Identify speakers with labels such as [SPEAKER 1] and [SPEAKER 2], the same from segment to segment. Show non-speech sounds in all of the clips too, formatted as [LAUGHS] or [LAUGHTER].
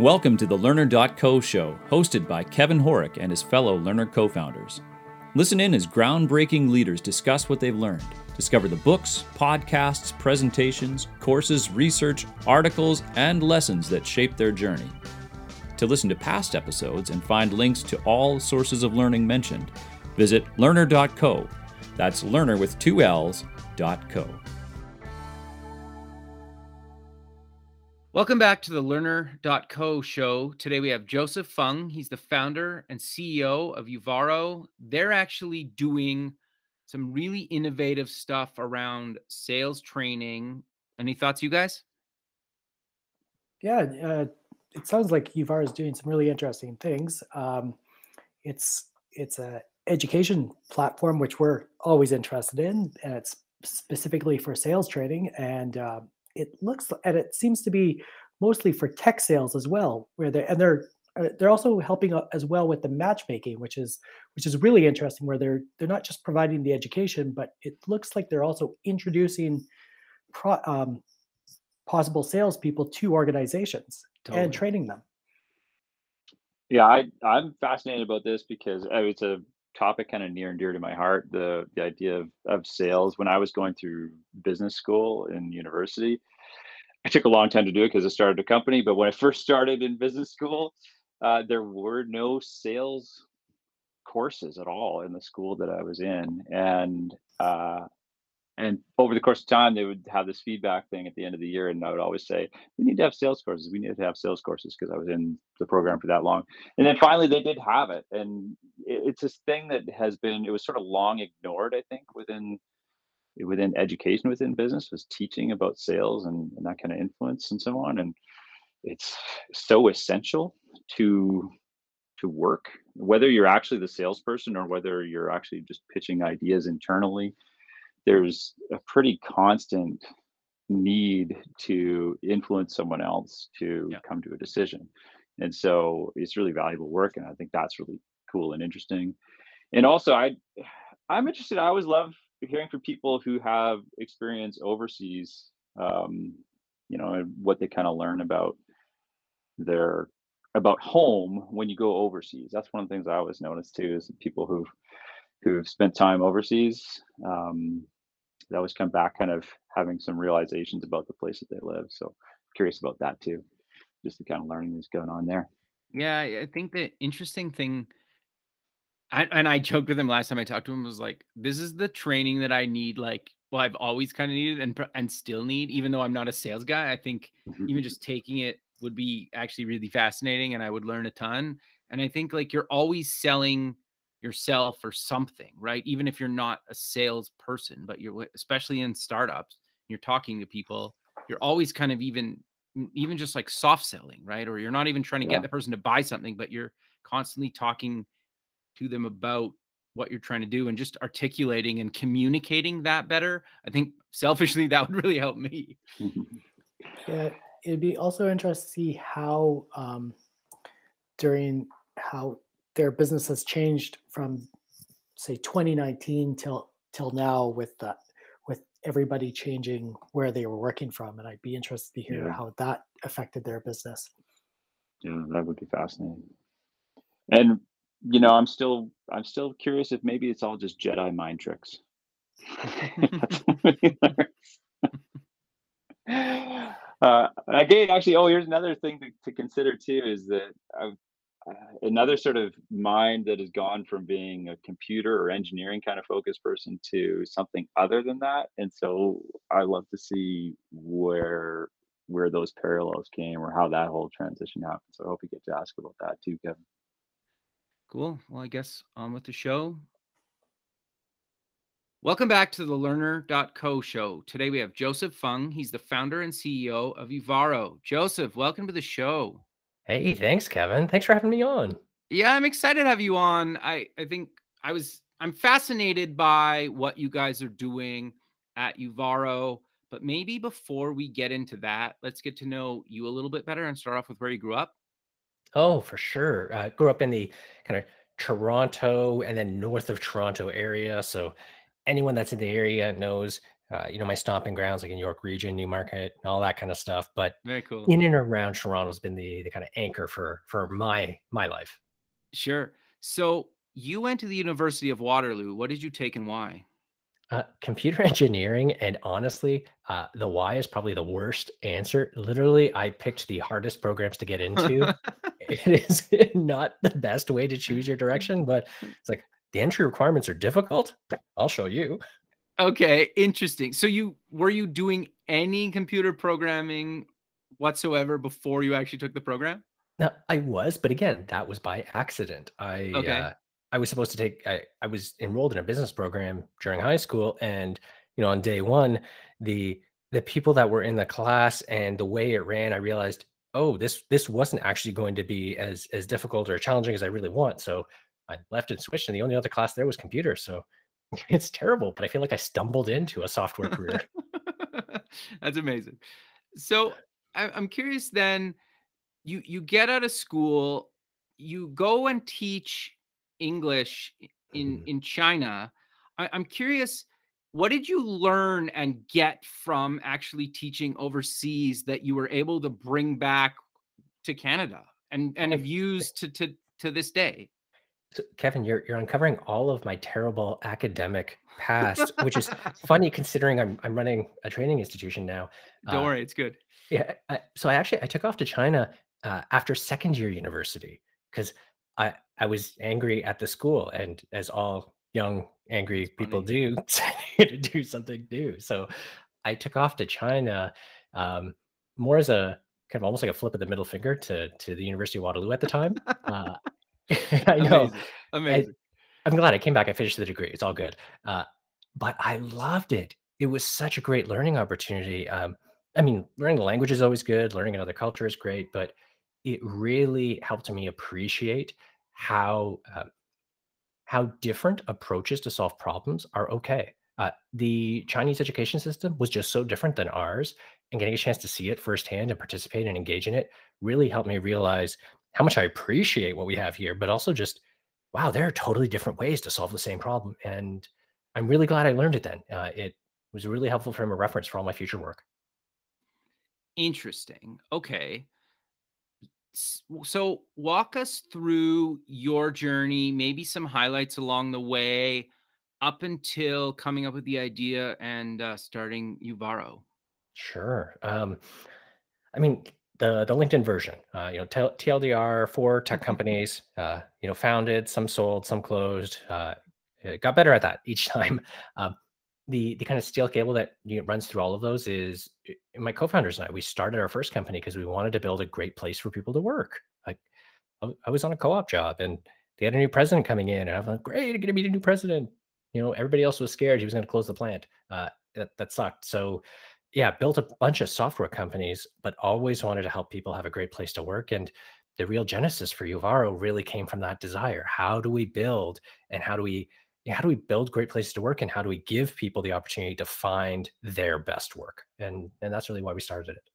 [SPEAKER 1] Welcome to the Learner.co show, hosted by Kevin Horick and his fellow Learner co founders. Listen in as groundbreaking leaders discuss what they've learned. Discover the books, podcasts, presentations, courses, research, articles, and lessons that shape their journey. To listen to past episodes and find links to all sources of learning mentioned, visit learner.co. That's learner with two L's, dot co.
[SPEAKER 2] Welcome back to the learner.co show. Today we have Joseph Fung. He's the founder and CEO of Uvaro. They're actually doing some really innovative stuff around sales training. Any thoughts, you guys?
[SPEAKER 3] Yeah, uh, it sounds like Uvaro is doing some really interesting things. Um, it's it's a education platform which we're always interested in, and it's specifically for sales training. And uh, it looks and it seems to be mostly for tech sales as well, where they and they're uh, they're also helping as well with the matchmaking, which is which is really interesting. Where they're they're not just providing the education, but it looks like they're also introducing pro, um, possible salespeople to organizations totally. and training them.
[SPEAKER 4] Yeah, I I'm fascinated about this because uh, it's a topic kind of near and dear to my heart. The the idea of of sales. When I was going through business school in university, I took a long time to do it because I started a company. But when I first started in business school, uh, there were no sales courses at all in the school that I was in, and uh, and over the course of time, they would have this feedback thing at the end of the year, and I would always say, "We need to have sales courses. We need to have sales courses," because I was in the program for that long. And then finally, they did have it, and it's this thing that has been it was sort of long ignored, I think, within within education within business was teaching about sales and, and that kind of influence and so on and it's so essential to to work whether you're actually the salesperson or whether you're actually just pitching ideas internally there's a pretty constant need to influence someone else to yeah. come to a decision and so it's really valuable work and i think that's really cool and interesting and also i i'm interested i always love hearing from people who have experience overseas, um, you know, and what they kind of learn about their about home when you go overseas. That's one of the things I always notice too is people who've who've spent time overseas. Um, they always come back kind of having some realizations about the place that they live. So curious about that too, just the kind of learning that's going on there.
[SPEAKER 2] Yeah, I think the interesting thing I, and I joked with him last time I talked to him was like, this is the training that I need. Like, well, I've always kind of needed and and still need, even though I'm not a sales guy. I think mm-hmm. even just taking it would be actually really fascinating, and I would learn a ton. And I think like you're always selling yourself or something, right? Even if you're not a salesperson, but you're especially in startups, you're talking to people. You're always kind of even even just like soft selling, right? Or you're not even trying to yeah. get the person to buy something, but you're constantly talking to them about what you're trying to do and just articulating and communicating that better i think selfishly [LAUGHS] that would really help me [LAUGHS]
[SPEAKER 3] yeah it'd be also interesting to see how um, during how their business has changed from say 2019 till till now with the with everybody changing where they were working from and i'd be interested to hear yeah. how that affected their business
[SPEAKER 4] yeah that would be fascinating and you know, I'm still I'm still curious if maybe it's all just Jedi mind tricks. [LAUGHS] [LAUGHS] uh, again, actually, oh, here's another thing to, to consider too is that uh, another sort of mind that has gone from being a computer or engineering kind of focused person to something other than that, and so I love to see where where those parallels came or how that whole transition happened. So I hope you get to ask about that too, Kevin.
[SPEAKER 2] Cool. Well, I guess on with the show. Welcome back to the learner.co show. Today we have Joseph Fung. He's the founder and CEO of Uvaro. Joseph, welcome to the show.
[SPEAKER 5] Hey, thanks, Kevin. Thanks for having me on.
[SPEAKER 2] Yeah, I'm excited to have you on. I, I think I was I'm fascinated by what you guys are doing at Uvaro. But maybe before we get into that, let's get to know you a little bit better and start off with where you grew up.
[SPEAKER 5] Oh, for sure. Uh, grew up in the kind of Toronto and then north of Toronto area. So anyone that's in the area knows uh, you know, my stomping grounds like in York Region, Newmarket, and all that kind of stuff. But
[SPEAKER 2] Very cool.
[SPEAKER 5] in and around Toronto has been the the kind of anchor for for my my life.
[SPEAKER 2] Sure. So you went to the University of Waterloo. What did you take and why?
[SPEAKER 5] Uh, computer [LAUGHS] engineering, and honestly, uh, the why is probably the worst answer. Literally, I picked the hardest programs to get into. [LAUGHS] it is [LAUGHS] not the best way to choose your direction, but it's like the entry requirements are difficult. I'll show you.
[SPEAKER 2] Okay, interesting. So you were you doing any computer programming whatsoever before you actually took the program?
[SPEAKER 5] Now, I was, but again, that was by accident. I
[SPEAKER 2] Okay.
[SPEAKER 5] uh, I was supposed to take. I, I was enrolled in a business program during high school, and you know, on day one, the the people that were in the class and the way it ran, I realized, oh, this this wasn't actually going to be as as difficult or challenging as I really want. So I left and switched, and the only other class there was computer. So [LAUGHS] it's terrible, but I feel like I stumbled into a software career. [LAUGHS]
[SPEAKER 2] That's amazing. So I, I'm curious then, you you get out of school, you go and teach English in
[SPEAKER 5] Mhm.
[SPEAKER 2] in China. I, I'm curious, what did you learn and get from actually teaching overseas that you were able to bring back to Canada and and have [LAUGHS] used to to to this day?
[SPEAKER 5] So, Kevin, you're you're uncovering all of my terrible academic past, which is [LAUGHS] funny considering I'm I'm running a training institution now.
[SPEAKER 2] Don't
[SPEAKER 5] Uh,
[SPEAKER 2] worry, it's good.
[SPEAKER 5] yeah, I, so I actually I took off to China uh, after second year university because I I was angry at the school, and as all young angry people
[SPEAKER 2] Funny.
[SPEAKER 5] do, [LAUGHS] to do something new. So I took off to China um, more as a kind of almost like a flip of the middle finger to to the University of Waterloo at the time. Uh, [LAUGHS] I know.
[SPEAKER 2] Amazing. Amazing.
[SPEAKER 5] I'm glad I came back. I finished the degree. It's all good. Uh, but I loved it. It was such a great learning opportunity. Um, I mean, learning the language is always good. Learning another culture is great, but it really helped me appreciate how uh, how different approaches to solve problems are okay. Uh, the Chinese education system was just so different than ours, and getting a chance to see it firsthand and participate and engage in it really helped me realize how much I appreciate what we have here, but also just wow, there are totally different ways to solve the same problem. And I'm really glad I learned it then. Uh, it was really helpful from a reference for all my future work.
[SPEAKER 2] Interesting. Okay. So walk us through your journey, maybe some highlights along the way up until coming up with the idea and uh, starting Uvaro.
[SPEAKER 5] Sure. Um, I mean, the the LinkedIn version, uh, you know, TLDR, for tech companies, uh, you know, founded, some sold, some closed. Uh, it got better at that each [LAUGHS] time. Um, the the kind of steel cable that you know, runs through all of those is my co-founders and I. We started our first company because we wanted to build a great place for people to work. Like I, was on a co-op job and they had a new president coming in, and I'm like, great, I'm gonna meet a new president. You know, everybody else was scared he was going to close the plant. Uh, that that sucked. So yeah, built a bunch of software companies, but always wanted to help people have a great place to work. And the real genesis for Uvaro really came from that desire. How do we build and how do we how do we build great places to work and how do we give people the opportunity to find their best work? And and that's really why we started it.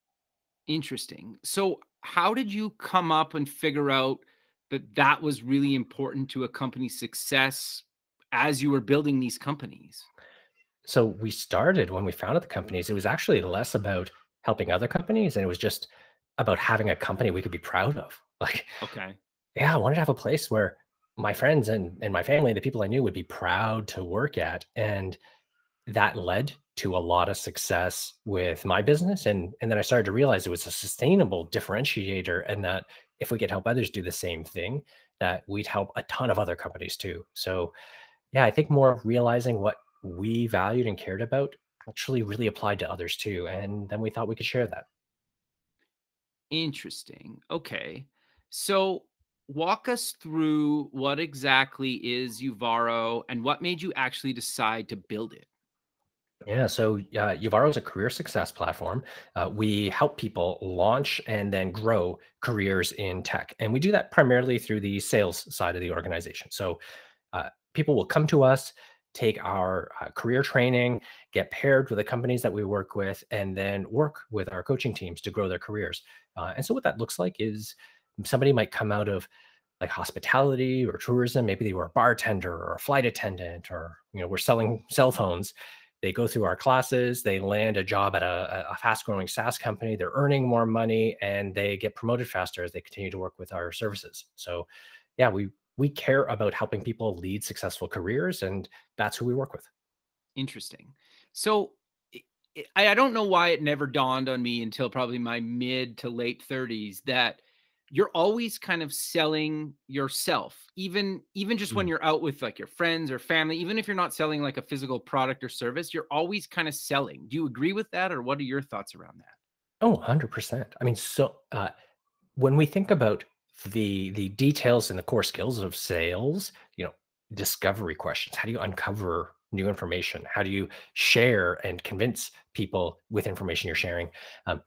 [SPEAKER 2] Interesting. So how did you come up and figure out that that was really important to a company's success as you were building these companies?
[SPEAKER 5] So we started when we founded the companies, it was actually less about helping other companies and it was just about having a company we could be proud of. [LAUGHS] Like
[SPEAKER 2] Okay.
[SPEAKER 5] yeah, I wanted to have a place where my friends and and my family, the people I knew, would be proud to work at, and that led to a lot of success with my business. And and then I started to realize it was a sustainable differentiator, and that if we could help others do the same thing, that we'd help a ton of other companies too. So yeah, I think more realizing what we valued and cared about actually really applied to others too, and then we thought we could share that.
[SPEAKER 2] Interesting. Okay. So walk us through what exactly is Uvaro and what made you actually decide to build it?
[SPEAKER 5] Yeah, so uh, Uvaro is a career success platform. Uh, we help people launch and then grow careers in tech. And we do that primarily through the sales side of the organization. So uh, people will come to us, take our uh, career training, get paired with the companies that we work with, and then work with our coaching teams to grow their careers. Uh, and so what that looks like is somebody might come out of like hospitality or tourism maybe they were a bartender or a flight attendant or you know we're selling cell phones they go through our classes, they land a job at a, a fast growing SaaS company, they're earning more money, and they get promoted faster as they continue to work with our services. So, yeah, we we care about helping people lead successful careers, and that's who we work with.
[SPEAKER 2] Interesting. So I, I don't know why it never dawned on me until probably my mid to late 30s that you're always kind of selling yourself even even just mm. when you're out with like your friends or family even if you're not selling like a physical product or service you're always kind of selling do you agree with that or what are your thoughts around that
[SPEAKER 5] oh 100% i mean so uh, when we think about the the details and the core skills of sales you know discovery questions. How do you uncover new information? How do you share and convince people with information you're sharing? Um,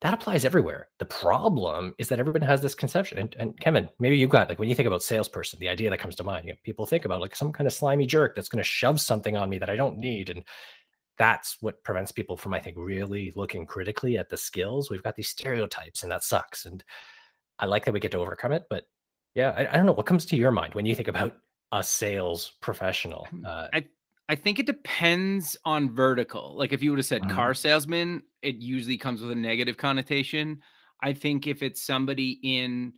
[SPEAKER 5] that applies everywhere. The problem is that everyone has this conception and, and kevin maybe you've got like when you think about salesperson the idea that comes to mind you know, people think about like some kind of slimy jerk that's going to shove something on me that i don't need and that's what prevents people from i think really looking critically at the skills. We've got these stereotypes and that sucks and I like that we get to overcome it, but yeah, I, I don't know what comes to your mind when you think about a sales professional.
[SPEAKER 2] Hmm, uh, I I think it depends on vertical. Like if you would have said car salesman, it usually comes with a negative connotation. I think if it's somebody in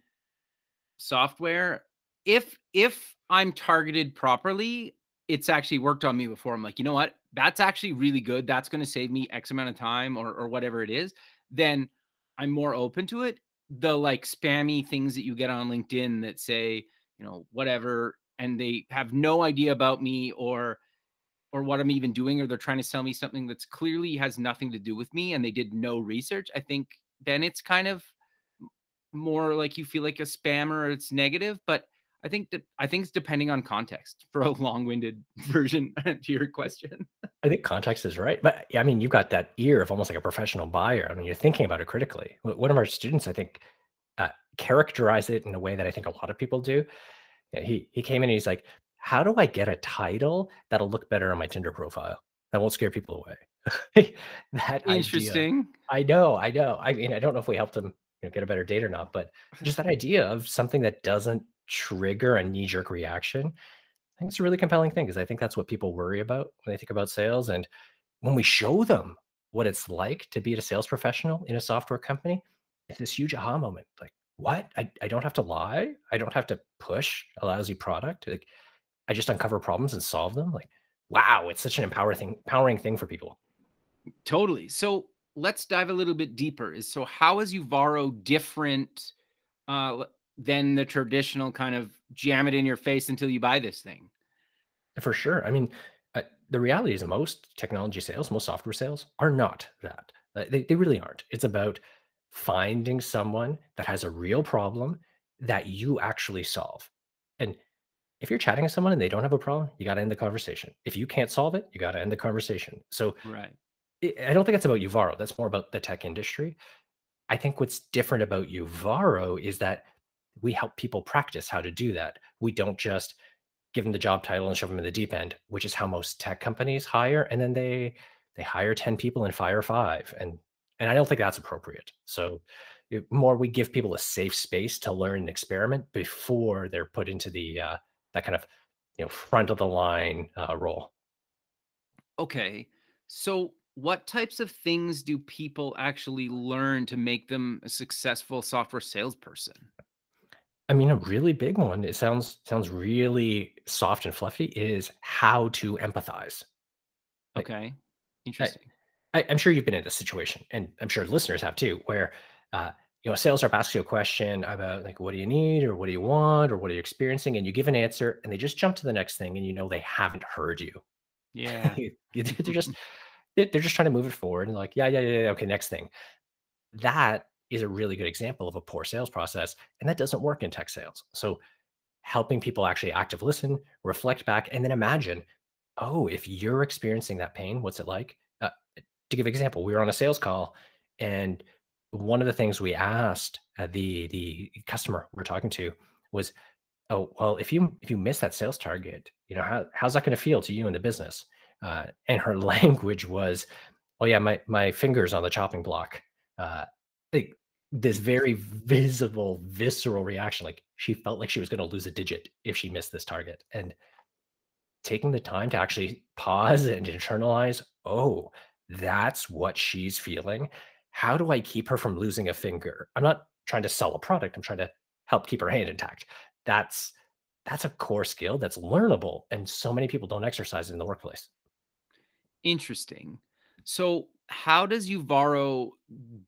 [SPEAKER 2] software, if if I'm targeted properly, it's actually worked on me before. I'm like, you know what? That's actually really good. That's going to save me X amount of time or or whatever it is. Then I'm more open to it the like spammy things that you get on LinkedIn that say, you know, whatever, and they have no idea about me or or what I'm even doing, or they're trying to sell me something that's clearly has nothing to do with me and they did no research. I think then it's kind of more like you feel like a spammer it's negative, but I think that I think it's depending on context for a long-winded [LAUGHS] version to your question.
[SPEAKER 5] I think context is right, but I mean, you've got that ear of almost like a professional buyer. I mean, you're thinking about it critically. One of our students, I think, uh, characterized it in a way that I think a lot of people do. He he came in and he's like, "How do I get a title that'll look better on my Tinder profile that won't scare people away?" [LAUGHS]
[SPEAKER 2] that interesting.
[SPEAKER 5] Idea, I know, I know. I mean, I don't know if we helped him you know, get a better date or not, but just that idea of something that doesn't trigger a knee jerk reaction, I think it's a really compelling thing because I think that's what people worry about when they think about sales. And when we show them what it's like to be a sales professional in a software company, it's this huge aha moment. Like, what? I, I don't have to lie. I don't have to push a lousy product. Like, I just uncover problems and solve them. Like, wow, it's such an empowering thing, empowering thing for people.
[SPEAKER 2] Totally. So let's dive a little bit deeper. Is so how is Uvaro different uh, than the traditional kind of jam it in your face until you buy this thing.
[SPEAKER 5] For sure. I mean, uh, the reality is most technology sales, most software sales are not that. Uh, they, they really aren't. It's about finding someone that has a real problem that you actually solve. And if you're chatting with someone and they don't have a problem, you got to end the conversation. If you can't solve it, you got to end the conversation. So,
[SPEAKER 2] right.
[SPEAKER 5] I don't think it's about Uvaro. That's more about the tech industry. I think what's different about Uvaro is that we help people practice how to do that. We don't just give them the job title and shove them in the deep end, which is how most tech companies hire. And then they they hire 10 people and fire five. And and I don't think that's appropriate. So it, more we give people a safe space to learn and experiment before they're put into the uh, that kind of you know front of the line uh, role.
[SPEAKER 2] Okay, so what types of things do people actually learn to make them a successful software salesperson?
[SPEAKER 5] I mean, a really big one, it sounds sounds really soft and fluffy, is how to empathize.
[SPEAKER 2] Like, Okay. Interesting.
[SPEAKER 5] I, I'm sure you've been in this situation, and I'm sure listeners have too, where uh, you know, a sales rep asks you a question about like, what do you need, or what do you want, or what are you experiencing, and you give an answer, and they just jump to the next thing, and you know they haven't heard you. [LAUGHS]
[SPEAKER 2] Yeah.
[SPEAKER 5] they're just [LAUGHS] they're just trying to move it forward, and like, yeah, yeah, yeah, okay, next thing. That is a really good example of a poor sales process. And that doesn't work in tech sales. So helping people actually active listen, reflect back, and then imagine, oh, if you're experiencing that pain, what's it like? Uh, to give an example, we were on a sales call and one of the things we asked uh, the the customer we're talking to was oh well if you if you miss that sales target you know how, how's that going to feel to you in the business uh, and her [LAUGHS] language was oh yeah my my fingers on the chopping block uh, like this very visible, visceral reaction. Like she felt like she was going to lose a digit if she missed this target. And taking the time to actually pause and internalize oh, that's what she's feeling. How do I keep her from losing a finger? I'm not trying to sell a product. I'm trying to help keep her hand intact. That's that's a core skill that's learnable and so many people don't exercise it in the workplace.
[SPEAKER 2] Interesting. So, how does Uvaro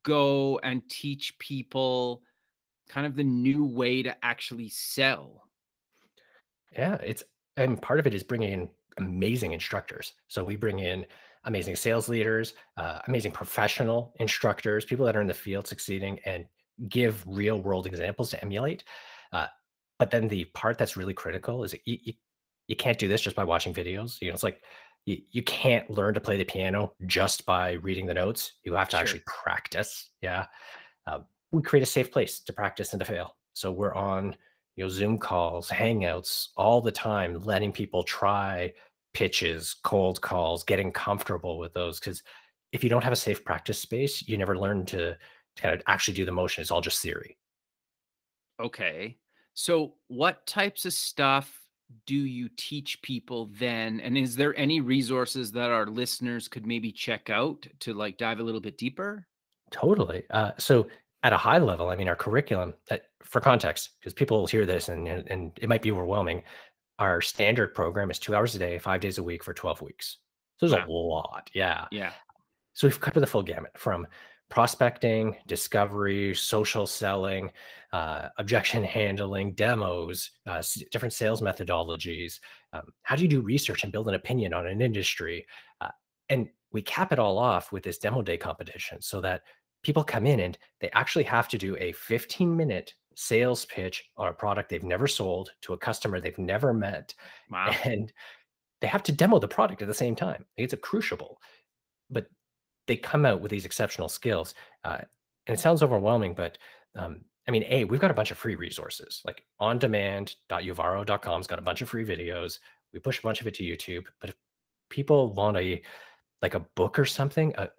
[SPEAKER 2] go and teach people kind of the new way to actually sell?
[SPEAKER 5] Yeah, it's and part of it is bringing in amazing instructors. So we bring in amazing sales leaders, uh, amazing professional instructors, people that are in the field succeeding and give real world examples to emulate. Uh, but then the part that's really critical is you, you, you can't do this just by watching videos. You know, it's like you, you can't learn to play the piano just by reading the notes. You have to sure. actually practice. Yeah. Uh, we create a safe place to practice and to fail. So we're on, you know, Zoom calls, Hangouts all the time, letting people try pitches, cold calls, getting comfortable with those. Because if you don't have a safe practice space, you never learn to, to kind of actually do the motion. It's all just theory.
[SPEAKER 2] Okay. So, what types of stuff do you teach people then? And is there any resources that our listeners could maybe check out to like dive a little bit deeper?
[SPEAKER 5] Totally. Uh, so, at a high level, I mean, our curriculum, uh, for context, because people will hear this and, and it might be overwhelming. Our standard program is two hours a day, five days a week for 12 weeks. So there's a lot. Yeah.
[SPEAKER 2] Yeah.
[SPEAKER 5] So we've covered the full gamut from prospecting, discovery, social selling, uh, objection handling, demos, uh, different sales methodologies. Um, how do you do research and build an opinion on an industry? Uh, and we cap it all off with this demo day competition so that people come in and they actually have to do a 15 minute sales pitch on a product they've never sold to a customer they've never met. Wow. And they have to demo the product at the same time. It's a crucible. But they come out with these exceptional skills. Uh, and it sounds overwhelming, but um, I mean, A, we've got a bunch of free resources like on demand.uvaro.com's got a bunch of free videos. We push a bunch of it to YouTube. But if people want a like a book or something, a,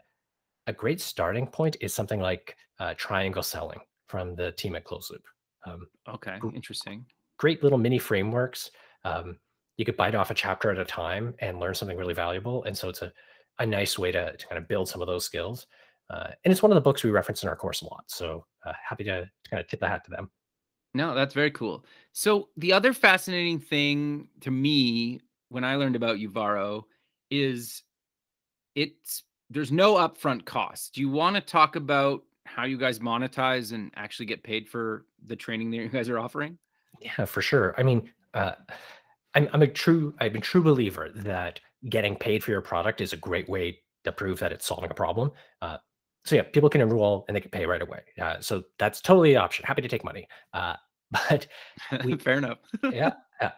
[SPEAKER 5] a great starting point is something like uh, Triangle Selling from the team at Close Loop.
[SPEAKER 2] Um, okay, interesting.
[SPEAKER 5] Great little mini frameworks. Um, you could bite off a chapter at a time and learn something really valuable. And so it's a a nice way to, to kind of build some of those skills. Uh, and it's one of the books we reference in our course a lot. So uh, happy to, to kind of tip the hat to them.
[SPEAKER 2] No, that's very cool. So the other fascinating thing to me when I learned about Uvaro is it's there's no upfront cost. Do you want to talk about how you guys monetize and actually get paid for the training that you guys are offering?
[SPEAKER 5] Yeah, for sure. I mean, uh, I'm, I'm a true I'm a true believer that getting paid for your product is a great way to prove that it's solving a problem. Uh, so yeah, people can enroll and they can pay right away. Uh, so that's totally an option. Happy to take money. Uh, [LAUGHS] but
[SPEAKER 2] we, [LAUGHS] fair enough.
[SPEAKER 5] yeah, [LAUGHS] yeah.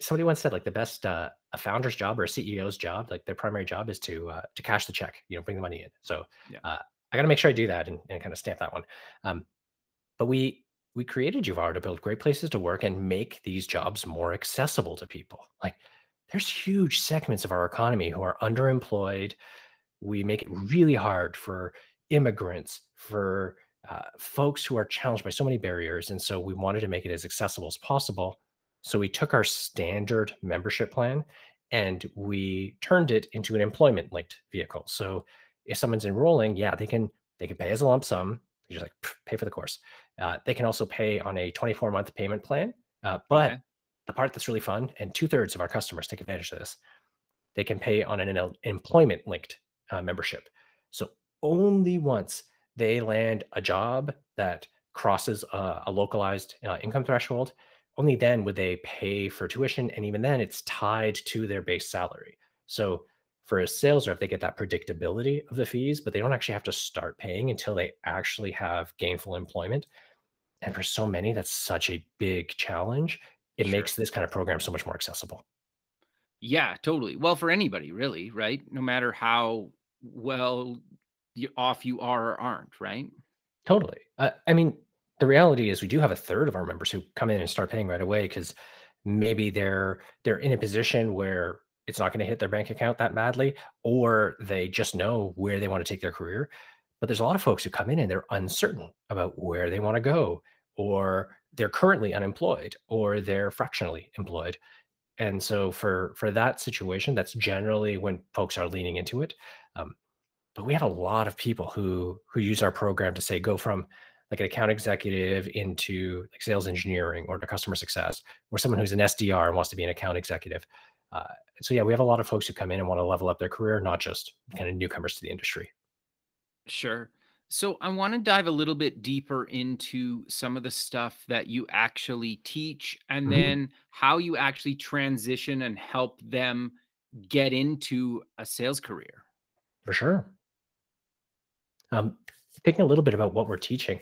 [SPEAKER 5] Somebody once said like the best uh, a founder's job or a CEO's job, like their primary job is to uh, to cash the check. You know, bring the money in. So yeah. uh, I got to make sure I do that and, and kind of stamp that one. Um, but we we created Uvaro to build great places to work and make these jobs more accessible to people. Like there's huge segments of our economy who are underemployed. We make it really hard for immigrants, for uh, folks who are challenged by so many barriers. And so we wanted to make it as accessible as possible. So we took our standard membership plan and we turned it into an employment linked vehicle. So if someone's enrolling, yeah, they can they can pay as a lump sum, just like pay for the course. Uh, they can also pay on a 24 month payment plan, uh, but okay the part that's really fun, and two thirds of our customers take advantage of this, they can pay on an employment linked uh, membership. So only once they land a job that crosses a, a localized uh, income threshold, only then would they pay for tuition. And even then, it's tied to their base salary. So for a sales rep, they get that predictability of the fees, but they don't actually have to start paying until they actually have gainful employment. And for so many, that's such a big challenge it sure. makes this kind of program so much more accessible.
[SPEAKER 2] Yeah, totally. Well, for anybody, really, right? No matter how well off you are or aren't, right?
[SPEAKER 5] Totally. Uh, I mean, the reality is we do have a third of our members who come in and start paying right away because maybe they're they're in a position where it's not going to hit their bank account that badly, or they just know where they want to take their career. But there's a lot of folks who come in and they're uncertain about where they want to go, or they're currently unemployed or they're fractionally employed. And so for for that situation, that's generally when folks are leaning into it. Um, but we have a lot of people who who use our program to say go from like an account executive into like sales engineering or to customer success, or someone who's an SDR and wants to be an account executive. Uh, so yeah, we have a lot of folks who come in and want to level up their career, not just kind of newcomers to the industry.
[SPEAKER 2] Sure. So I want to dive a little bit deeper into some of the stuff that you actually teach and
[SPEAKER 5] Mhm.
[SPEAKER 2] then how you actually transition and help them get into a sales career.
[SPEAKER 5] For sure. Um, thinking a little bit about what we're teaching,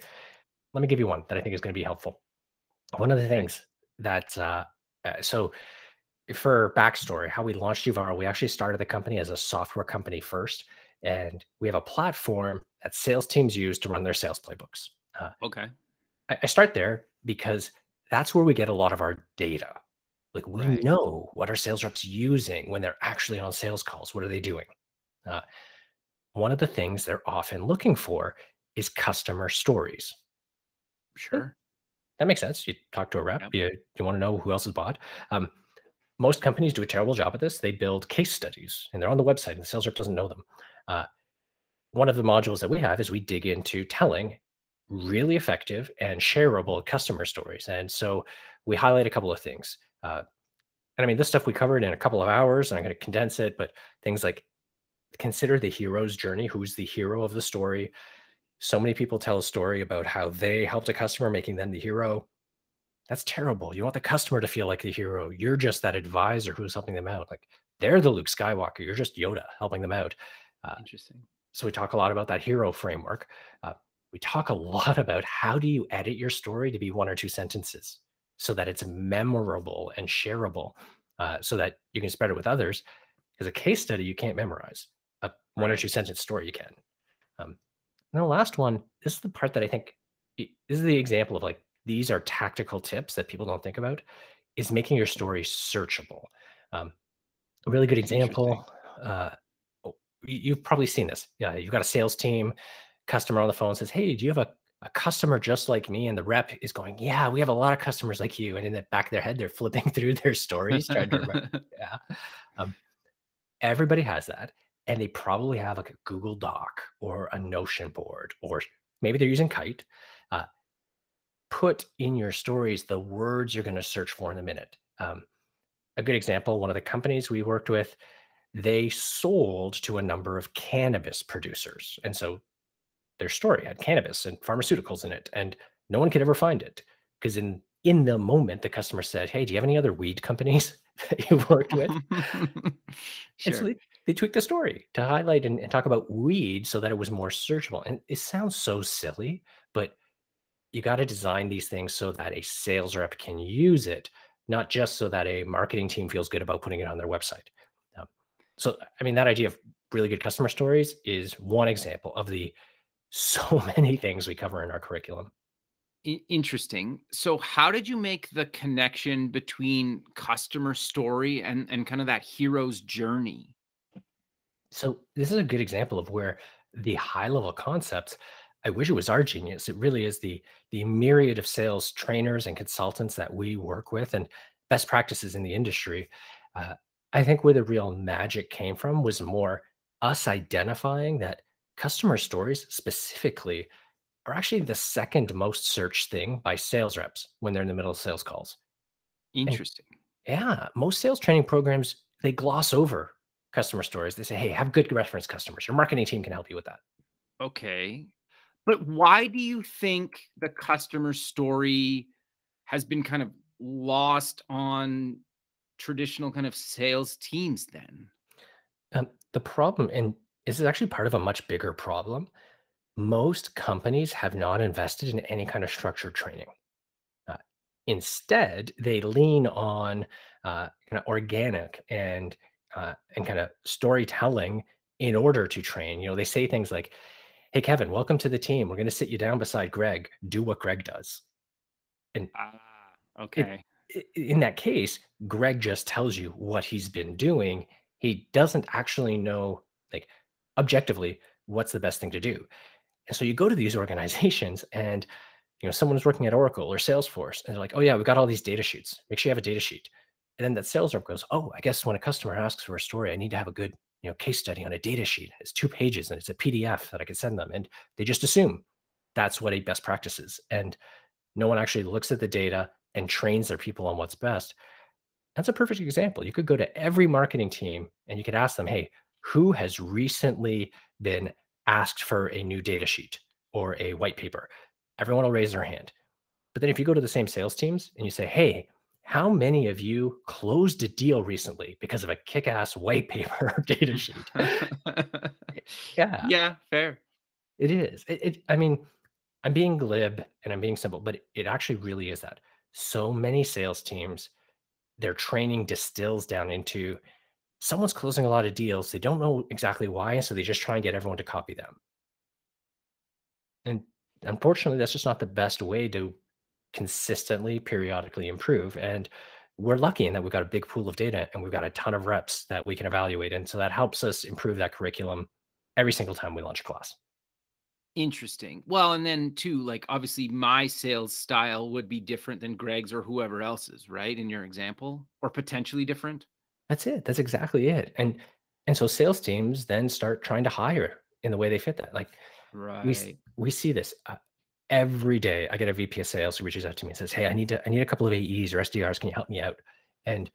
[SPEAKER 5] let me give you one that I think is going to be helpful. One of the things that uh, uh, so for backstory, how we launched Uvaro, we actually started the company as a software company first, and we have a platform that sales teams use to run their sales playbooks. Uh,
[SPEAKER 2] Okay.
[SPEAKER 5] I, I start there because that's where we get a lot of our data. Like we
[SPEAKER 2] Right.
[SPEAKER 5] know what our sales reps using when they're actually on sales calls. What are they doing? Uh, one of the things they're often looking for is customer stories.
[SPEAKER 2] Sure.
[SPEAKER 5] That makes sense. You talk to a rep,
[SPEAKER 2] Yep.
[SPEAKER 5] you, you want to know who else has bought. Um, most companies do a terrible job at this. They build case studies and they're on the website and the sales rep doesn't know them. Uh, one of the modules that we have is we dig into telling really effective and shareable customer stories. And so we highlight a couple of things. Uh, and I mean, this stuff we covered in a couple of hours, and I'm going to condense it, but things like consider the hero's journey. Who's the hero of the story? So many people tell a story about how they helped a customer, making them the hero. That's terrible. You want the customer to feel like the hero. You're just that advisor who's helping them out. Like they're the Luke Skywalker. You're just Yoda helping them out. Uh,
[SPEAKER 2] Interesting.
[SPEAKER 5] so we talk a lot about that hero framework. Uh, we talk a [LAUGHS] lot about how do you edit your story to be one or two sentences so that it's memorable and shareable, uh, so that you can spread it with others. Because a case study you can't memorize, a one or two sentence story you can. Um, and the last one, this is the part that I think this is the example of like these are tactical tips that people don't think about, is making your story searchable. Um, a really good example. Uh, you've probably seen this. Yeah, you've got a sales team, customer on the phone says, "Hey, do you have a, a customer just like me?" And the rep is going, "Yeah, we have a lot of customers like you." And in the back of their head, they're flipping [LAUGHS] through their stories, trying to remember. [LAUGHS] Yeah, um, everybody has that, and they probably have like a Google Doc or a Notion board, or maybe they're using Kite. Uh, put in your stories the words you're going to search for in a minute. Um, a good example one of the companies we worked with they sold to a number of cannabis producers and so their story had cannabis and pharmaceuticals in it and no one could ever find it because in in the moment the customer said hey do you have any other weed companies [LAUGHS] that you worked with [LAUGHS] and so they, they tweaked the story to highlight and, and talk about weed so that it was more searchable and it sounds so silly but you got to design these things so that a sales rep can use it, not just so that a marketing team feels good about putting it on their website. So, I mean, that idea of really good customer stories is one example of the [LAUGHS] so many things we cover in our curriculum.
[SPEAKER 2] Interesting. So how did you make the connection between customer story and and kind of that hero's journey?
[SPEAKER 5] So, this is a good example of where the high level concepts. I wish it was our genius. It really is the the myriad of sales trainers and consultants that we work with, and best practices in the industry. Uh, I think where the real magic came from was more us identifying that customer stories specifically are actually the second most searched thing by sales reps when they're in the middle of sales calls. And
[SPEAKER 2] Interesting.
[SPEAKER 5] yeah, most sales training programs they gloss over customer stories. They say, "Hey, have good reference customers. Your marketing team can help you with that."
[SPEAKER 2] Okay. But why do you think the customer story has been kind of lost on traditional kind of sales teams then?
[SPEAKER 5] Um, the problem, and this is actually part of a much bigger problem. Most companies have not invested in any kind of structured training. Uh, instead, they lean on uh, kind of organic and uh, and kind of storytelling in order to train. You know, they say things like, "Hey, Kevin, welcome to the team. We're going to sit you down beside Greg. Do what Greg does." And
[SPEAKER 2] Ah,
[SPEAKER 5] it,
[SPEAKER 2] okay.
[SPEAKER 5] i- in that case, Greg just tells you what he's been doing. He doesn't actually know, like, objectively, what's the best thing to do. And so you go to these [LAUGHS] organizations and you know someone's working at Oracle or Salesforce and they're like, "Oh yeah, we've got all these data sheets. Make sure you have a data sheet." And then that sales rep goes, "Oh, I guess when a customer asks for a story, I need to have a good you know case study on a data sheet. It's two pages and it's a PDF that I can send them." And they just assume that's what a best practice is, and no one actually looks at the data and trains their people on what's best. That's a perfect example. You could go to every marketing team and you could ask them, "Hey, who has recently been asked for a new data sheet or a white paper?" Everyone will raise their hand. But then if you go to the same sales teams and you say, "Hey, how many of you closed a deal recently because of a kick-ass white [LAUGHS] paper data sheet? [LAUGHS] yeah.
[SPEAKER 2] Yeah, fair.
[SPEAKER 5] It is. It, it, I mean, I'm being glib and I'm being simple, but it actually really is that. So many sales teams, their training distills down into someone's closing a lot of deals. They don't know exactly why, so they just try and get everyone to copy them. And unfortunately, that's just not the best way to consistently, periodically improve. And we're lucky in that we've got a big pool of data and we've got a ton of reps that we can evaluate. And so that helps us improve that curriculum every single time we launch a class.
[SPEAKER 2] Interesting. Well, and then too, like obviously my sales style would be different than Greg's or whoever else's, right? In your example, or potentially different.
[SPEAKER 5] That's it. That's exactly it. And and so sales teams then start trying to hire in the way they fit that. Like
[SPEAKER 2] Right.
[SPEAKER 5] we we see this uh, every day. I get a VP of sales who reaches out to me and says, "Hey, I need to I need a couple of AEs or SDRs. Can you help me out?" And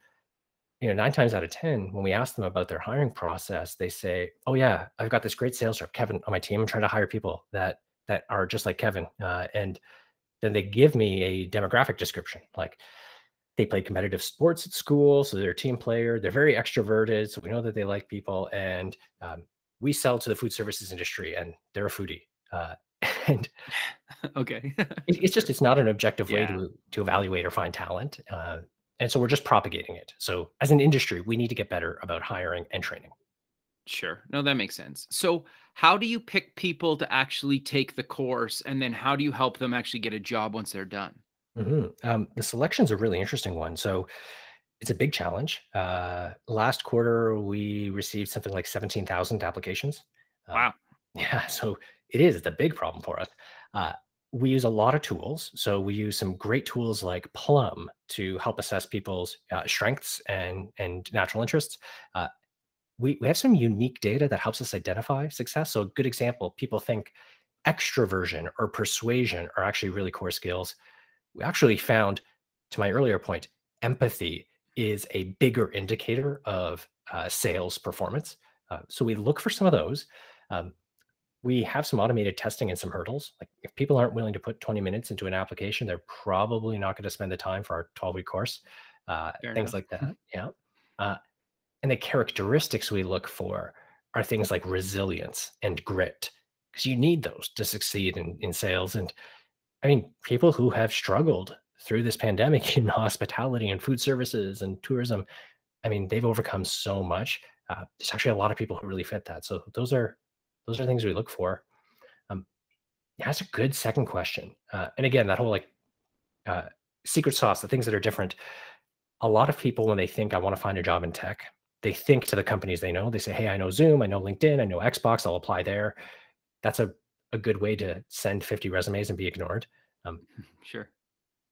[SPEAKER 5] you know, nine times out of ten, when we ask them about their hiring process, they say, "Oh yeah, I've got this great sales rep, Kevin, on my team. I'm trying to hire people that that are just like Kevin." Uh, and then they give me a demographic description, like they play competitive sports at school, so they're a team player. They're very extroverted, so we know that they like people, and um, we sell to the food services industry, and they're a foodie. Uh, [LAUGHS] and [LAUGHS]
[SPEAKER 2] okay.
[SPEAKER 5] it- it's just it's not an objective way
[SPEAKER 2] Yeah.
[SPEAKER 5] to to evaluate or find talent uh, and so we're just propagating it so as an industry we need to get better about hiring and training
[SPEAKER 2] Sure. No, that makes sense. So, how do you pick people to actually take the course, and then how do you help them actually get a job once they're done?
[SPEAKER 5] Mhm. um, the selection's a really interesting one so it's a big challenge uh, last quarter we received something like 17000 applications Um,
[SPEAKER 2] Wow. [LAUGHS]
[SPEAKER 5] Yeah, so it is. A big problem for us. Uh, we use a lot of tools. So we use some great tools like Plum to help assess people's uh, strengths and and natural interests. Uh, we we have some unique data that helps us identify success. So a good example: people think extroversion or persuasion are actually really core skills. We actually found, to my earlier point, empathy is a bigger indicator of uh, sales performance. Uh, so we look for some of those. Um, we have some automated testing and some hurdles. Like if people aren't willing to put 20 minutes into an application, they're probably not going to spend the time for our 12 week course. Uh, things
[SPEAKER 2] enough.
[SPEAKER 5] like that. Yeah. Uh, and the characteristics we look for are things like resilience and grit, because you need those to succeed in, in sales. And I mean, people who have struggled through this pandemic [LAUGHS] in hospitality and food services and tourism, I mean, they've overcome so much. Uh, there's actually a lot of people who really fit that. So those are those are things we look for. Um, that's a good second question. Uh, and again, that whole like uh, secret sauce, the things that are different. A lot of people, when they think I want to find a job in tech, they think to the companies they know. They say, "Hey, I know Zoom, I know LinkedIn, I know Xbox. I'll apply there." That's a a good way to send 50 resumes and be ignored. Um, [LAUGHS]
[SPEAKER 2] Sure.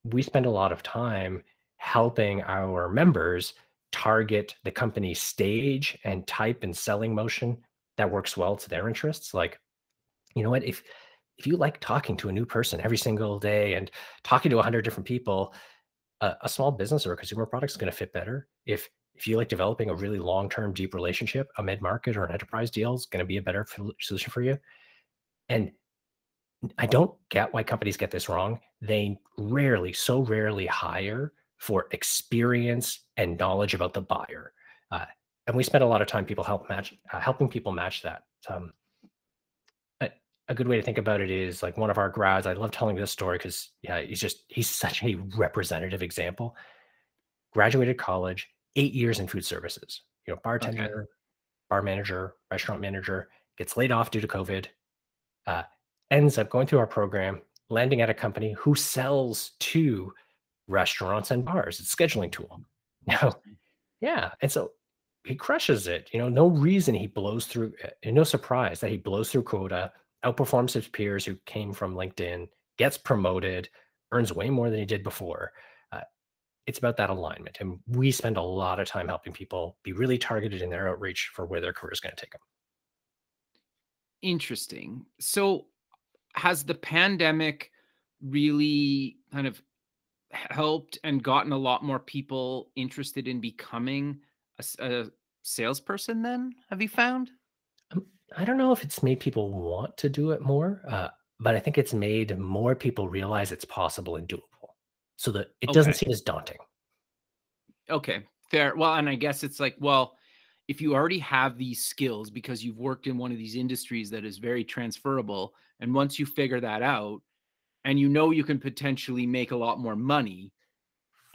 [SPEAKER 5] we spend a lot of time helping our members target the company stage and type and selling motion that works well to their interests like you know what if if you like talking to a new person every single day and talking to 100 different people a, a small business or a consumer product is going to fit better if if you like developing a really long-term deep relationship a mid-market or an enterprise deal is going to be a better solution for you and I don't get why companies get this wrong. They rarely, so rarely hire for experience and knowledge about the buyer. Uh, and we spend a lot of time people help match, uh, helping people match that. Um, a, a good way to think about it is like one of our grads. I love telling this story because yeah, he's just he's such a representative example. Graduated college, eight years in food services. You know, bartender, bar manager, restaurant manager, gets laid off due to COVID. Uh, ends up going through our program, landing at a company who sells to restaurants and bars. It's a scheduling tool. [LAUGHS] Now, yeah. And so he crushes it. You know, no reason he blows through, uh, no surprise that he blows through quota, outperforms his peers who came from LinkedIn, gets promoted, earns way more than he did before. Uh, it's about that alignment. And we spend a lot of time helping people be really targeted in their outreach for where their career is going to take them.
[SPEAKER 2] Interesting. So, has the pandemic really kind of helped and gotten a lot more people interested in becoming a, a salesperson? Then have you found?
[SPEAKER 5] Um, I don't know if it's made people want to do it more, uh, but I think it's made more people realize it's possible and doable so that it doesn't seem as daunting.
[SPEAKER 2] Okay, fair. Well, and I guess it's like, well, if you already have these skills because you've worked in one of these industries that is very transferable, and once you figure that out and you know you can potentially make a lot more money,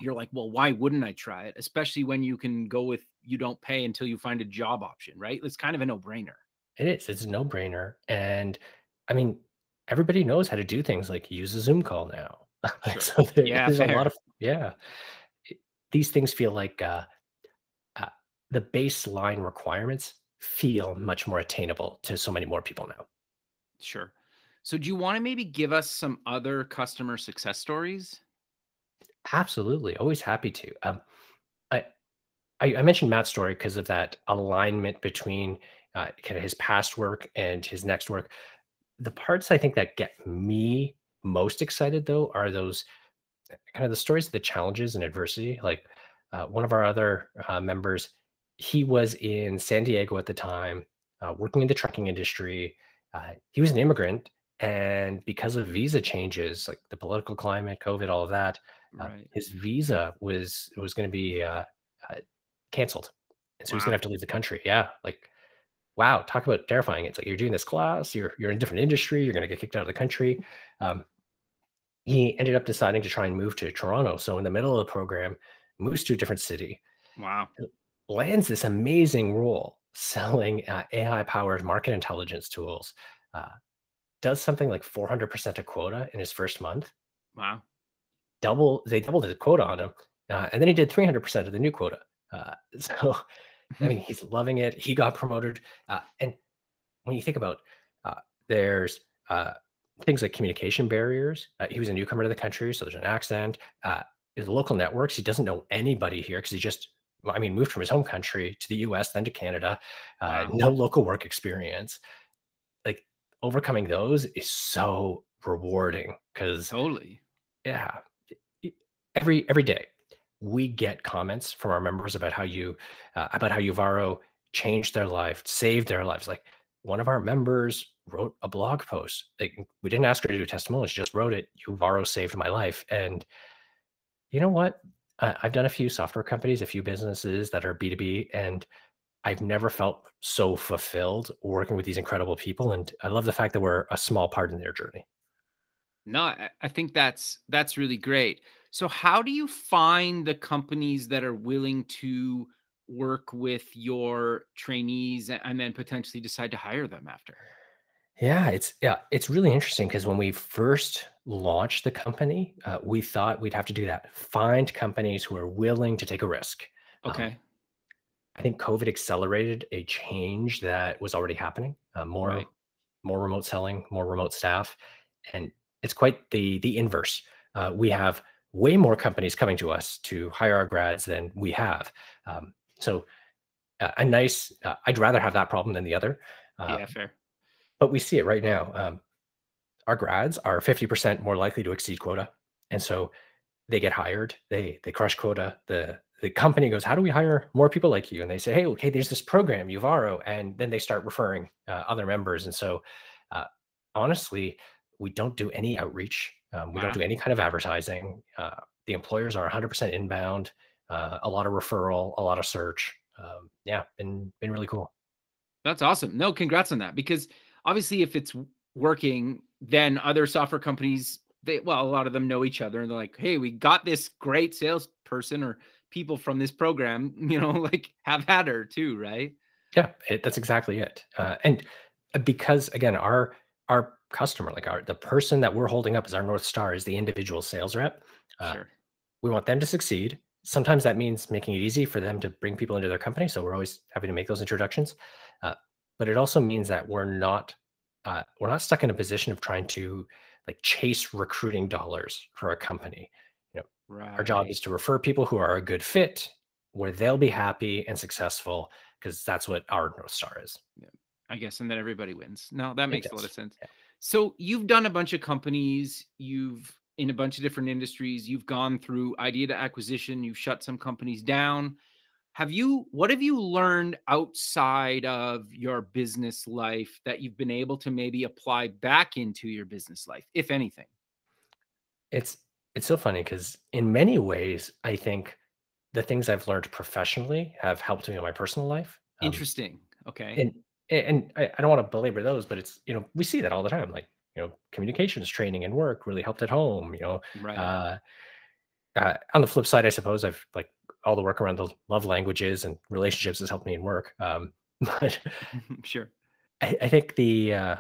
[SPEAKER 2] you're like, well, why wouldn't I try it? Especially when you can go with you don't pay until you find a job option, right? It's kind of a no-brainer.
[SPEAKER 5] It is. It's a no-brainer. And I mean, everybody knows how to do things like use a Zoom call now. [LAUGHS] So there-
[SPEAKER 2] Yeah,
[SPEAKER 5] there's a lot of yeah. it- These things feel like uh, uh, the baseline requirements feel much more attainable to so many more people now.
[SPEAKER 2] Sure. So do you want to maybe give us some other customer success stories?
[SPEAKER 5] Absolutely, always happy to. Um, I I mentioned Matt's story because of that alignment between uh, kind of his past work and his next work. The parts I think that get me most excited though are those uh, kind of the stories of the challenges and adversity. Like uh, one of our other uh, members, he was in San Diego at the time, uh, working in the trucking industry. Uh, he was an immigrant, and because of visa changes, like the political climate, COVID, all of that,
[SPEAKER 2] Right.
[SPEAKER 5] his visa was was going to be canceled, and so he's gonna have to leave the country. Yeah, like wow, talk about terrifying. It's like you're doing this class, you're you're in a different industry, you're going to get kicked out of the country. Um, he ended up deciding to try and move to Toronto. So in the middle of the program, moves to a different city,
[SPEAKER 2] Wow.
[SPEAKER 5] lands this amazing role selling uh, AI-powered market intelligence tools. Uh, does something like 400% of quota in his first month
[SPEAKER 2] Wow.
[SPEAKER 5] double they doubled his quota on him uh, and then he did 300% of the new quota uh, [LAUGHS] so i mean he's loving it. He got promoted. Uh, and when you think about uh, there's uh, things like communication barriers uh, he was a newcomer to the country so there's an accent uh, his local networks he doesn't know anybody here because he just i mean moved from his home country to the us then to canada uh,
[SPEAKER 2] Wow.
[SPEAKER 5] no local work experience. Like overcoming those is so rewarding because
[SPEAKER 2] Totally.
[SPEAKER 5] yeah. Every every day we get comments from our members about how you uh, about how Uvaro changed their life saved their lives like one of our members wrote a blog post like we didn't ask her to do a testimonial she just wrote it Uvaro saved my life and you know what I i've done a few software companies a few businesses that are b2b and i've never felt so fulfilled working with these incredible people and i love the fact that we're a small part in their journey
[SPEAKER 2] No, I think that's that's really great. So how do you find the companies that are willing to work with your trainees and then potentially decide to hire them after?
[SPEAKER 5] Yeah, it's yeah, it's really interesting because when we first launched the company, uh, we thought we'd have to do that. Find companies who are willing to take a risk. Um,
[SPEAKER 2] Okay.
[SPEAKER 5] I think COVID accelerated a change that was already happening. Uh, more
[SPEAKER 2] Right.
[SPEAKER 5] more remote selling, more remote staff, and it's quite the the inverse. Uh, we have way more companies coming to us to hire our grads than we have. Um, so uh, a nice. Uh, I'd rather have that problem than the other. Uh,
[SPEAKER 2] yeah, fair.
[SPEAKER 5] but we see it right now. Um, our grads are 50% more likely to exceed quota. And so they get hired, they they crush quota. The the company goes, How do we hire more people like you? And they say, Hey, okay, there's this program, Uvaro. And then they start referring uh, other members. And so uh, honestly, we don't do any outreach. Um, we
[SPEAKER 2] Wow.
[SPEAKER 5] don't do any kind of advertising. Uh, the employers are 100% inbound, uh, a lot of referral, a lot of search. Um, yeah, been been really cool.
[SPEAKER 2] That's awesome. No, congrats on that because obviously if it's working, then other software companies they well, a lot of them know each other and they're like, "Hey, we got this great salesperson or people from this program, [LAUGHS] you know, like have had her too, right?"
[SPEAKER 5] Yeah, it, that's exactly it. Uh, and uh, because again, our our customer, like our the person that we're holding up as our north star, is the individual sales rep. Uh,
[SPEAKER 2] Sure.
[SPEAKER 5] we want them to succeed. Sometimes that means making it easy for them to bring people into their company. So we're always happy to make those introductions. Uh, but it also means that we're not uh, we're not stuck in a position of trying to like chase recruiting dollars for a company. You know, Our job is to refer people who are a good fit, where they'll be happy and successful, because that's what our North Star is.
[SPEAKER 2] I guess, and then everybody wins. No, that makes a lot of sense.
[SPEAKER 5] yeah.
[SPEAKER 2] So you've done a bunch of companies, you've in a bunch of different industries, you've gone through idea to acquisition, you've shut some companies down. Have you what have you learned outside of your business life that you've been able to maybe apply back into your business life, if anything?
[SPEAKER 5] It's it's so funny because in many ways, I think the things I've learned professionally have helped me in my personal life. Um,
[SPEAKER 2] Interesting. Okay.
[SPEAKER 5] and and I, I don't want to belabor those, but it's you know we see that all the time. Like you know communications training and work really helped at home. You know,
[SPEAKER 2] right.
[SPEAKER 5] uh, uh, on the flip side, I suppose I've like all the work around the love languages and relationships has helped me in work. Um, [LAUGHS] but [LAUGHS]
[SPEAKER 2] sure.
[SPEAKER 5] I, I think the uh,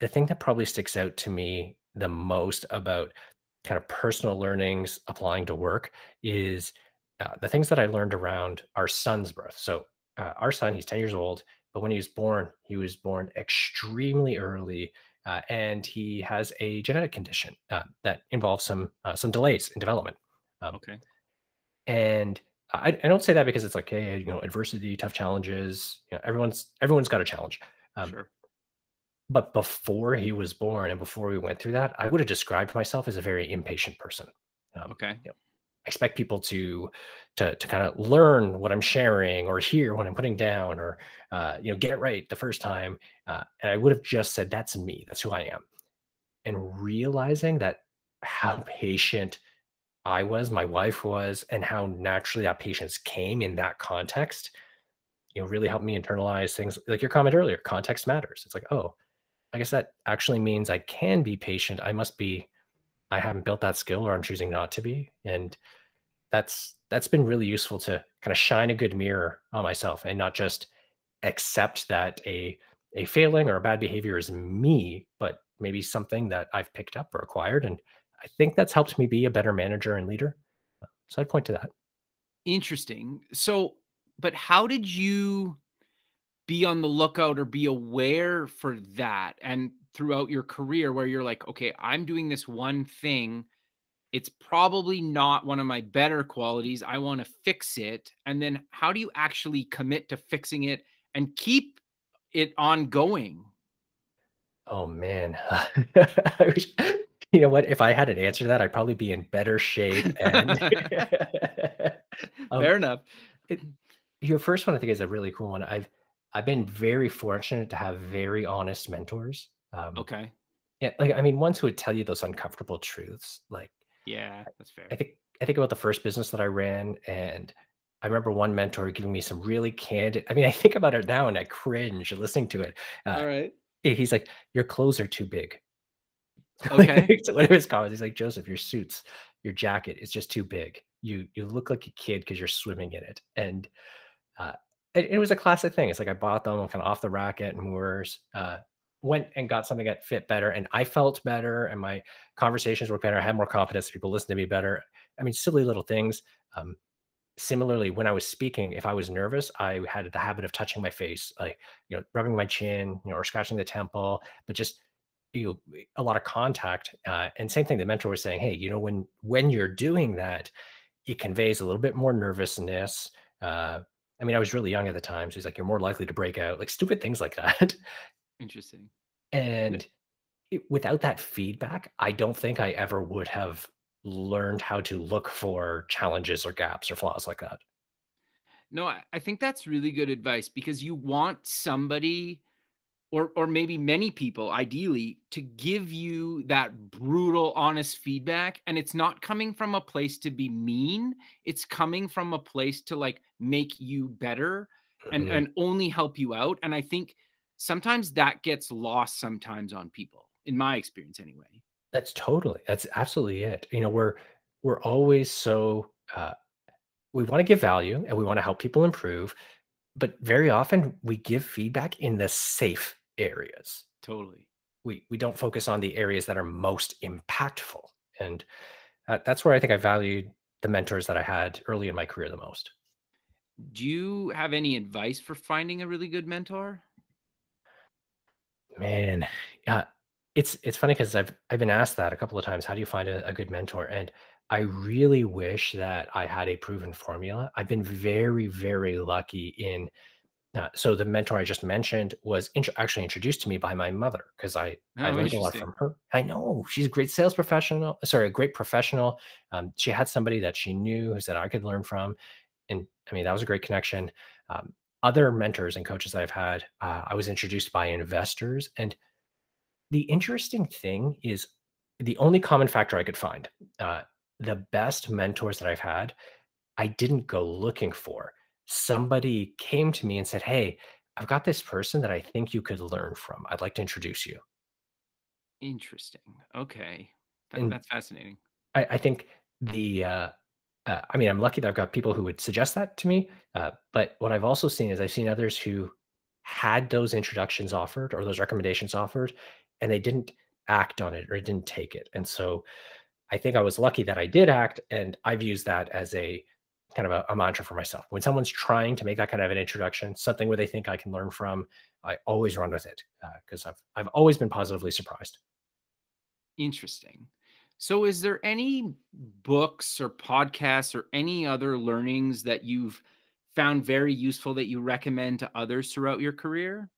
[SPEAKER 5] the thing that probably sticks out to me the most about kind of personal learnings applying to work is uh, the things that I learned around our son's birth. So uh, our son, he's ten years old, but when he was born, he was born extremely early. Uh, and he has a genetic condition uh, that involves some uh, some delays in development. Um,
[SPEAKER 2] Okay.
[SPEAKER 5] and I, I don't say that because it's like, hey, you know, adversity, tough challenges. You know, everyone's everyone's got a challenge. Um,
[SPEAKER 2] sure.
[SPEAKER 5] but before he was born and before we went through that, I would have described myself as a very impatient person. Um,
[SPEAKER 2] Okay.
[SPEAKER 5] I expect people to to to kind of learn what I'm sharing or hear what I'm putting down or uh, you know get it right the first time. Uh, and I would have just said, "That's me. That's who I am." And realizing that how patient I was, my wife was, and how naturally that patience came in that context, you know, really helped me internalize things like your comment earlier. Context matters. It's like, oh, I guess that actually means I can be patient. I must be, I haven't built that skill or I'm choosing not to be. And that's that's been really useful to kind of shine a good mirror on myself and not just accept that a a failing or a bad behavior is me, but maybe something that I've picked up or acquired. And I think that's helped me be a better manager and leader. So I'd point to that.
[SPEAKER 2] Interesting. So, but how did you be on the lookout or be aware for that and throughout your career where you're like, okay, I'm doing this one thing. It's probably not one of my better qualities. I want to fix it. And then how do you actually commit to fixing it and keep it ongoing?
[SPEAKER 5] Oh man. [LAUGHS] You know what? If I had an answer to that, I'd probably be in better shape. And [LAUGHS] [LAUGHS] Um,
[SPEAKER 2] Fair enough.
[SPEAKER 5] your first one, I think, is a really cool one. I've I've been very fortunate to have very honest mentors. Um,
[SPEAKER 2] Okay.
[SPEAKER 5] yeah, like I mean, ones who would tell you those uncomfortable truths. Like
[SPEAKER 2] Yeah, that's fair.
[SPEAKER 5] I think I think about the first business that I ran, and I remember one mentor giving me some really candid. I mean, I think about it now and I cringe listening to it. Uh,
[SPEAKER 2] right.
[SPEAKER 5] he- he's like, "Your clothes are too big." [LAUGHS]
[SPEAKER 2] Okay.
[SPEAKER 5] so one of his comments, he's like, "Joseph, your suits, your jacket is just too big. You you look like a kid because you're swimming in it." And uh, it, it was a classic thing. It's like I bought them kind of off the rack at Moores. Uh, went and got something that fit better, and I felt better, and my conversations were better. I had more confidence. People listened to me better. I mean, silly little things. Um, similarly, when I was speaking, if I was nervous, I had the habit of touching my face, like you know, rubbing my chin, you know, or scratching the temple, but just you know, a lot of contact. Uh, and same thing, the mentor was saying, hey, you know, when when you're doing that, it conveys a little bit more nervousness. Uh, I mean, I was really young at the time, so he's like, you're more likely to break out, like stupid things like that. [LAUGHS]
[SPEAKER 2] Interesting.
[SPEAKER 5] And it, without that feedback, I don't think I ever would have learned how to look for challenges or gaps or flaws like that.
[SPEAKER 2] No, I, I think that's really good advice because you want somebody or or maybe many people ideally to give you that brutal honest feedback and it's not coming from a place to be mean it's coming from a place to like make you better and
[SPEAKER 5] Mhm.
[SPEAKER 2] and only help you out and i think sometimes that gets lost sometimes on people in my experience anyway
[SPEAKER 5] That's totally, that's absolutely it. You know, we're we're always so uh, we want to give value and we want to help people improve, but very often we give feedback in the safe areas.
[SPEAKER 2] totally
[SPEAKER 5] We we don't focus on the areas that are most impactful, and uh, that's where I think I valued the mentors that I had early in my career the most.
[SPEAKER 2] do you have any advice for finding a really good mentor
[SPEAKER 5] Man, yeah, it's it's funny because I've I've been asked that a couple of times. How do you find a, a good mentor? And I really wish that I had a proven formula. I've been very, very lucky in uh, so the mentor I just mentioned was int- actually introduced to me by my mother because I, I
[SPEAKER 2] Oh,
[SPEAKER 5] learned a lot from her. I know she's a great sales professional. Sorry, a great professional. Um, she had somebody that she knew who said I could learn from, and I mean that was a great connection. Um, other mentors and coaches that I've had, uh, I was introduced by investors, and the interesting thing is the only common factor I could find. Uh, the best mentors that I've had I didn't go looking for. Somebody came to me and said, "Hey, I've got this person that I think you could learn from. I'd like to introduce you."
[SPEAKER 2] Interesting. Okay. That,
[SPEAKER 5] And
[SPEAKER 2] that's fascinating.
[SPEAKER 5] I, I think the, uh, uh, I mean, I'm lucky that I've got people who would suggest that to me. Uh, but what I've also seen is I've seen others who had those introductions offered or those recommendations offered, and they didn't act on it or didn't take it. And so I think I was lucky that I did act, and I've used that as a kind of a, a mantra for myself. When someone's trying to make that kind of an introduction, something where they think I can learn from, I always run with it because I've I've always been positively surprised.
[SPEAKER 2] Interesting. So, is there any books or podcasts or any other learnings that you've found very useful that you recommend to others throughout your career?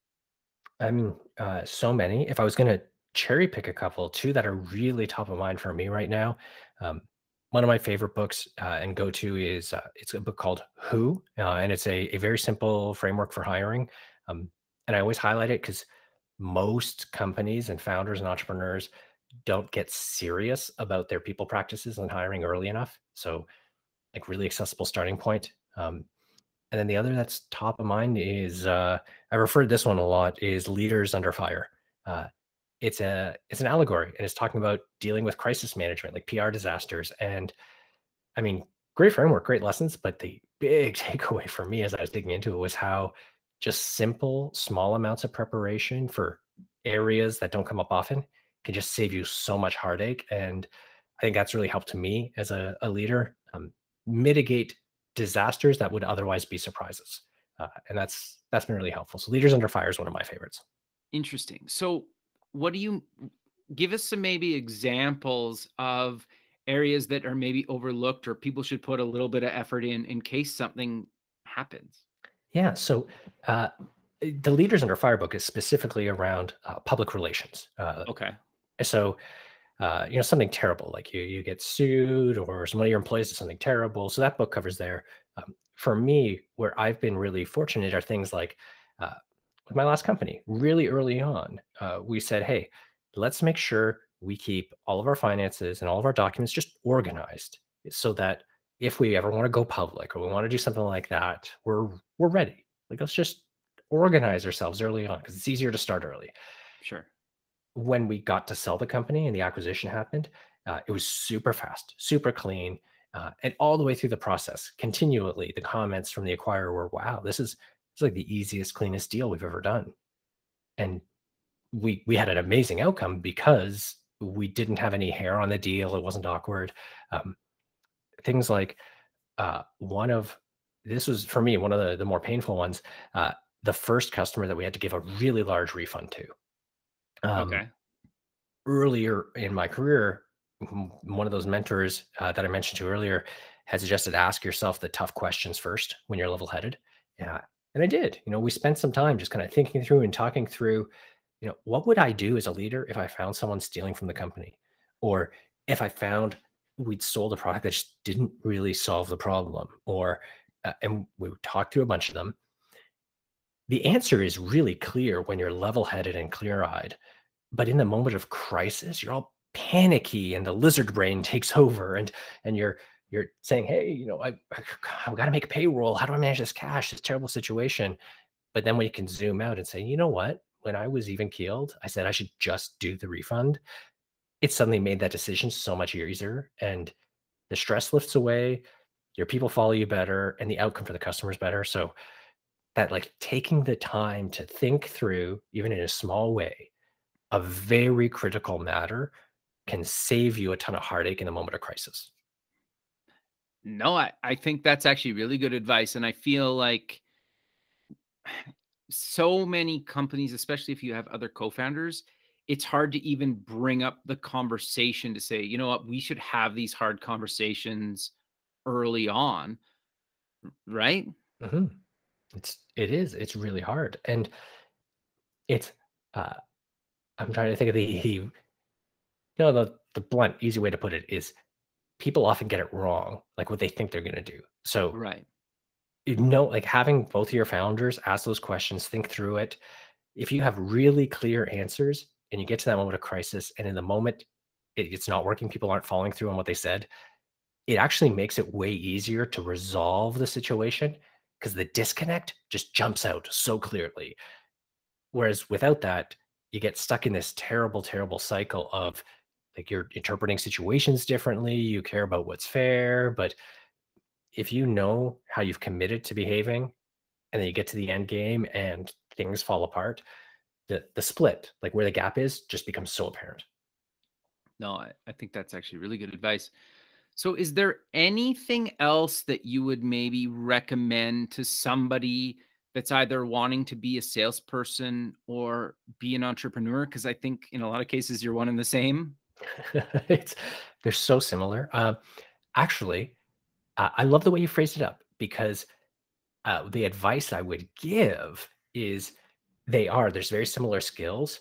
[SPEAKER 5] I mean, uh, so many. If I was going to cherry pick a couple, two that are really top of mind for me right now. Um, one of my favorite books uh, and go to is uh, it's a book called Who, uh, and it's a, a very simple framework for hiring. Um, and I always highlight it because most companies and founders and entrepreneurs don't get serious about their people practices and hiring early enough. So, like, really accessible starting point. Um, and then the other that's top of mind is uh, I referred this one a lot is Leaders Under Fire. It's a it's an allegory and it's talking about dealing with crisis management, like PR disasters. And I mean, great framework, great lessons, but the [LAUGHS] big takeaway for me as I was digging into it was how just simple, small amounts of preparation for areas that don't come up often can just save you so much heartache. And I think that's really helped me as a, a leader um, mitigate disasters that would otherwise be surprises. Uh, and that's that's been really helpful. So Leaders Under Fire is one of my favorites.
[SPEAKER 2] Interesting. So, what do you give us some maybe examples of areas that are maybe overlooked or people should put a little bit of effort in in case something happens?
[SPEAKER 5] Yeah. So uh, the Leaders Under Fire book is specifically around uh, public relations. Uh,
[SPEAKER 2] Okay.
[SPEAKER 5] so uh, you know something terrible like you you get sued or some of your employees did something terrible so that book covers there um, for me where i've been really fortunate are things like uh, with my last company really early on uh, we said hey let's make sure we keep all of our finances and all of our documents just organized so that if we ever want to go public or we want to do something like that we're we're ready like let's just organize ourselves early on because it's easier to start early
[SPEAKER 2] Sure.
[SPEAKER 5] when we got to sell the company and the acquisition happened, uh, it was super fast, super clean, uh, and all the way through the process, continually, the comments from the acquirer were, "Wow, this is is like the easiest, cleanest deal we've ever done," and we we had an amazing outcome because we didn't have any hair on the deal. It wasn't awkward. Um, things like uh, one of this was for me one of the the more painful ones. Uh, the first customer that we had to give a really large refund to. Um,
[SPEAKER 2] okay.
[SPEAKER 5] earlier in my career, one of those mentors uh, that I mentioned to earlier had suggested ask yourself the tough questions first when you're level headed. Yeah. And I did. You know, we spent some time just kind of thinking through and talking through, you know, what would I do as a leader if I found someone stealing from the company? Or if I found we'd sold a product that just didn't really solve the problem? Or, uh, and we talked through a bunch of them. The answer is really clear when you're level headed and clear eyed but in the moment of crisis you're all panicky and the lizard brain takes over and and you're you're saying hey you know i i've got to make payroll. How do i manage this cash? This terrible situation. But then when you can zoom out and say you know what? When i was even keeled i said i should just do the refund. It suddenly made that decision so much easier and the stress lifts away your people follow you better and the outcome for the customer is better. So that like taking the time to think through even in a small way a very critical matter can save you a ton of heartache in a moment of crisis.
[SPEAKER 2] No, I, I think that's actually really good advice. And I feel like so many companies, especially if you have other co founders, it's hard to even bring up the conversation to say, you know what, we should have these hard conversations early on, right?
[SPEAKER 5] hmm It's it is. It's really hard, and it's. Uh, I'm trying to think of the, [LAUGHS] you know, the the blunt, easy way to put it is, people often get it wrong, like what they think they're going to do. So
[SPEAKER 2] Right.
[SPEAKER 5] you know, like having both of your founders ask those questions, think through it. If you have really clear answers and you get to that moment of crisis, and in the moment it, it's not working, people aren't following through on what they said, it actually makes it way easier to resolve the situation because the disconnect just jumps out so clearly. Whereas without that, you get stuck in this terrible, terrible cycle of like you're interpreting situations differently, you care about what's fair, but if you know how you've committed to behaving and then you get to the end game and things fall apart, the the split, like where the gap is, just becomes so apparent.
[SPEAKER 2] No, I, I think that's actually really good advice. So, is there anything else that you would maybe recommend to somebody that's either wanting to be a salesperson or be an entrepreneur? Because I think in a lot of cases, you're one and the same. [LAUGHS]
[SPEAKER 5] it's they're so similar. Uh, actually, uh, I love the way you phrased it up because uh, the advice I would give is they are there's very similar skills,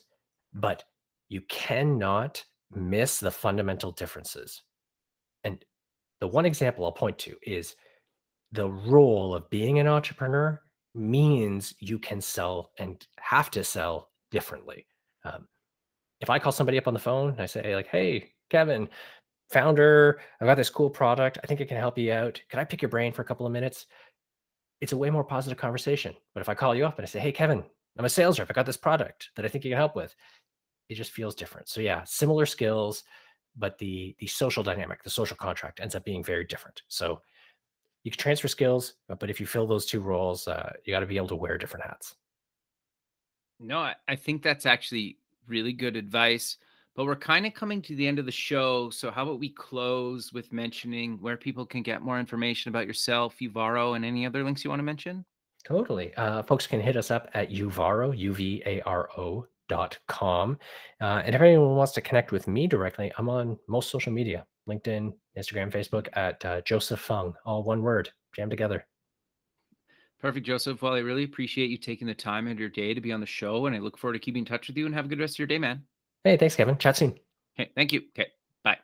[SPEAKER 5] but you cannot miss the fundamental differences. And the one example I'll point to is the role of being an entrepreneur means you can sell and have to sell differently. Um, if I call somebody up on the phone and I say, like, hey, Kevin, founder, I've got this cool product. I think it can help you out. Can I pick your brain for a couple of minutes? It's a way more positive conversation. But if I call you up and I say, hey, Kevin, I'm a sales rep. I got this product that I think you can help with, it just feels different. So yeah, similar skills, but the the social dynamic, the social contract ends up being very different. So you can transfer skills, but, if you fill those two roles, uh, you got to be able to wear different hats.
[SPEAKER 2] No, I think that's actually really good advice. But we're kind of coming to the end of the show. So, how about we close with mentioning where people can get more information about yourself, Uvaro, and any other links you want to mention?
[SPEAKER 5] Totally. Uh, folks can hit us up at uvaro, U-V-A-R-O dot com. Uh, and if anyone wants to connect with me directly, I'm on most social media, LinkedIn, Instagram, Facebook at uh, Joseph Fung, all one word, jammed together.
[SPEAKER 2] Perfect, Joseph. Well, I really appreciate you taking the time out of your day to be on the show, and I look forward to keeping in touch with you. And have a good rest of your day, man.
[SPEAKER 5] Hey, thanks, Kevin. Chat soon.
[SPEAKER 2] Okay, thank you. Okay, bye.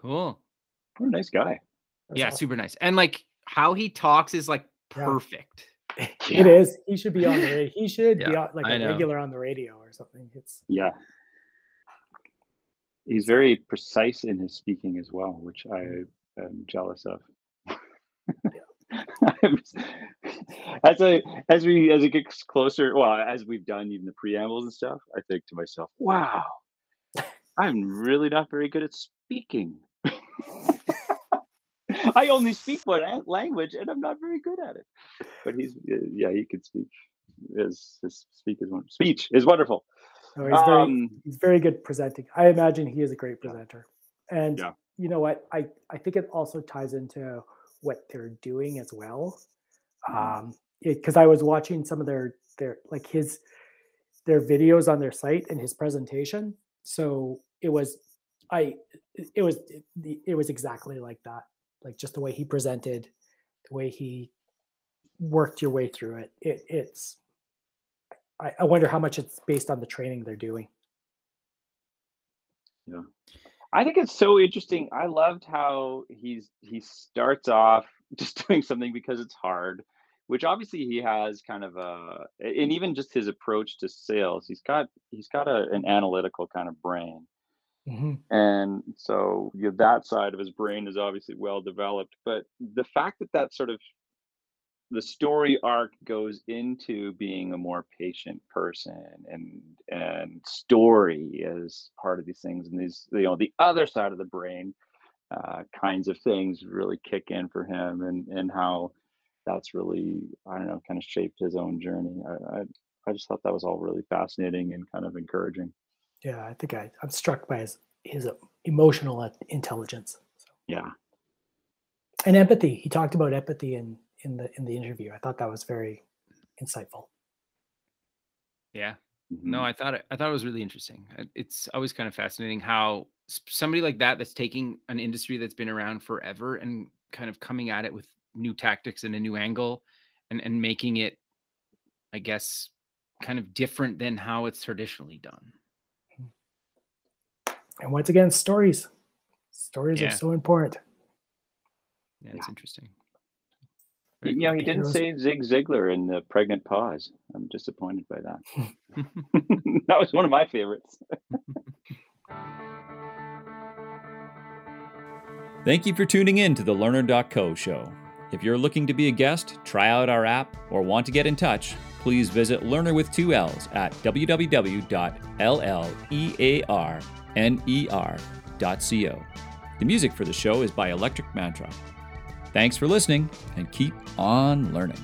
[SPEAKER 2] Cool.
[SPEAKER 4] What a nice guy.
[SPEAKER 3] That's
[SPEAKER 2] yeah,
[SPEAKER 3] awesome.
[SPEAKER 2] super nice. And like how he talks is like
[SPEAKER 3] Yeah.
[SPEAKER 2] perfect. [LAUGHS]
[SPEAKER 3] It is. He should be on the radio. He should be on, like
[SPEAKER 2] I
[SPEAKER 3] a
[SPEAKER 2] know.
[SPEAKER 3] regular on the radio or something. It's
[SPEAKER 4] Yeah. He's very precise in his speaking as well, which I am jealous of. [LAUGHS] as I as we as it gets closer, well, as we've done even the preambles and stuff, I think to myself, wow, I'm really not very good at speaking. [LAUGHS] I only speak one language and I'm not very good at it. But he's yeah, he can speak. His his speak is speech is wonderful.
[SPEAKER 3] no, he's very
[SPEAKER 4] Um,
[SPEAKER 3] he's very good presenting. I imagine he is a great presenter. And
[SPEAKER 4] Yeah.
[SPEAKER 3] you know what? I I think it also ties into what they're doing as well.
[SPEAKER 4] Mhm.
[SPEAKER 3] Um, because I was watching some of their their like his their videos on their site and his presentation. So it was I it was it, it was exactly like that. Like just the way he presented, the way he worked your way through it. It it's I, I wonder how much it's based on the training they're doing.
[SPEAKER 4] Yeah. I think it's so interesting. I loved how he's he starts off [LAUGHS] just doing something because it's hard, which obviously he has kind of a and even just his approach to sales, he's got he's got a, an analytical kind of brain.
[SPEAKER 3] Mhm.
[SPEAKER 4] And so you know, that side of his brain is obviously well developed, but the fact that that sort of the story arc goes into being a more patient person and and story as part of these things and these you know the other side of the brain uh, kinds of things really kick in for him and and how that's really i don't know kind of shaped his own journey i i, I just thought that was all really fascinating and kind of encouraging
[SPEAKER 3] Yeah, I think I, I'm struck by his his emotional intelligence so.
[SPEAKER 4] yeah
[SPEAKER 3] and empathy. He talked about empathy in in the in the interview. I thought that was very insightful.
[SPEAKER 2] Yeah. No,
[SPEAKER 4] Mhm.
[SPEAKER 2] I thought it, I thought it was really interesting. It's always kind of fascinating how somebody like that that's taking an industry that's been around forever and kind of coming at it with new tactics and a new angle and and making it I guess kind of different than how it's traditionally done.
[SPEAKER 3] And once again, stories. Stories
[SPEAKER 2] Yeah.
[SPEAKER 3] are so important.
[SPEAKER 2] Yeah, it's interesting.
[SPEAKER 4] You know, he didn't say Zig Ziglar in the pregnant pause. I'm disappointed by that. [LAUGHS] [LAUGHS] that was one of my favorites. [LAUGHS]
[SPEAKER 1] Thank you for tuning in to the Llearner.co show. If you're looking to be a guest, try out our app, or want to get in touch, please visit Learner with two L's at www.llearner.co. The music for the show is by Electric Mantra. Thanks for listening and keep on learning.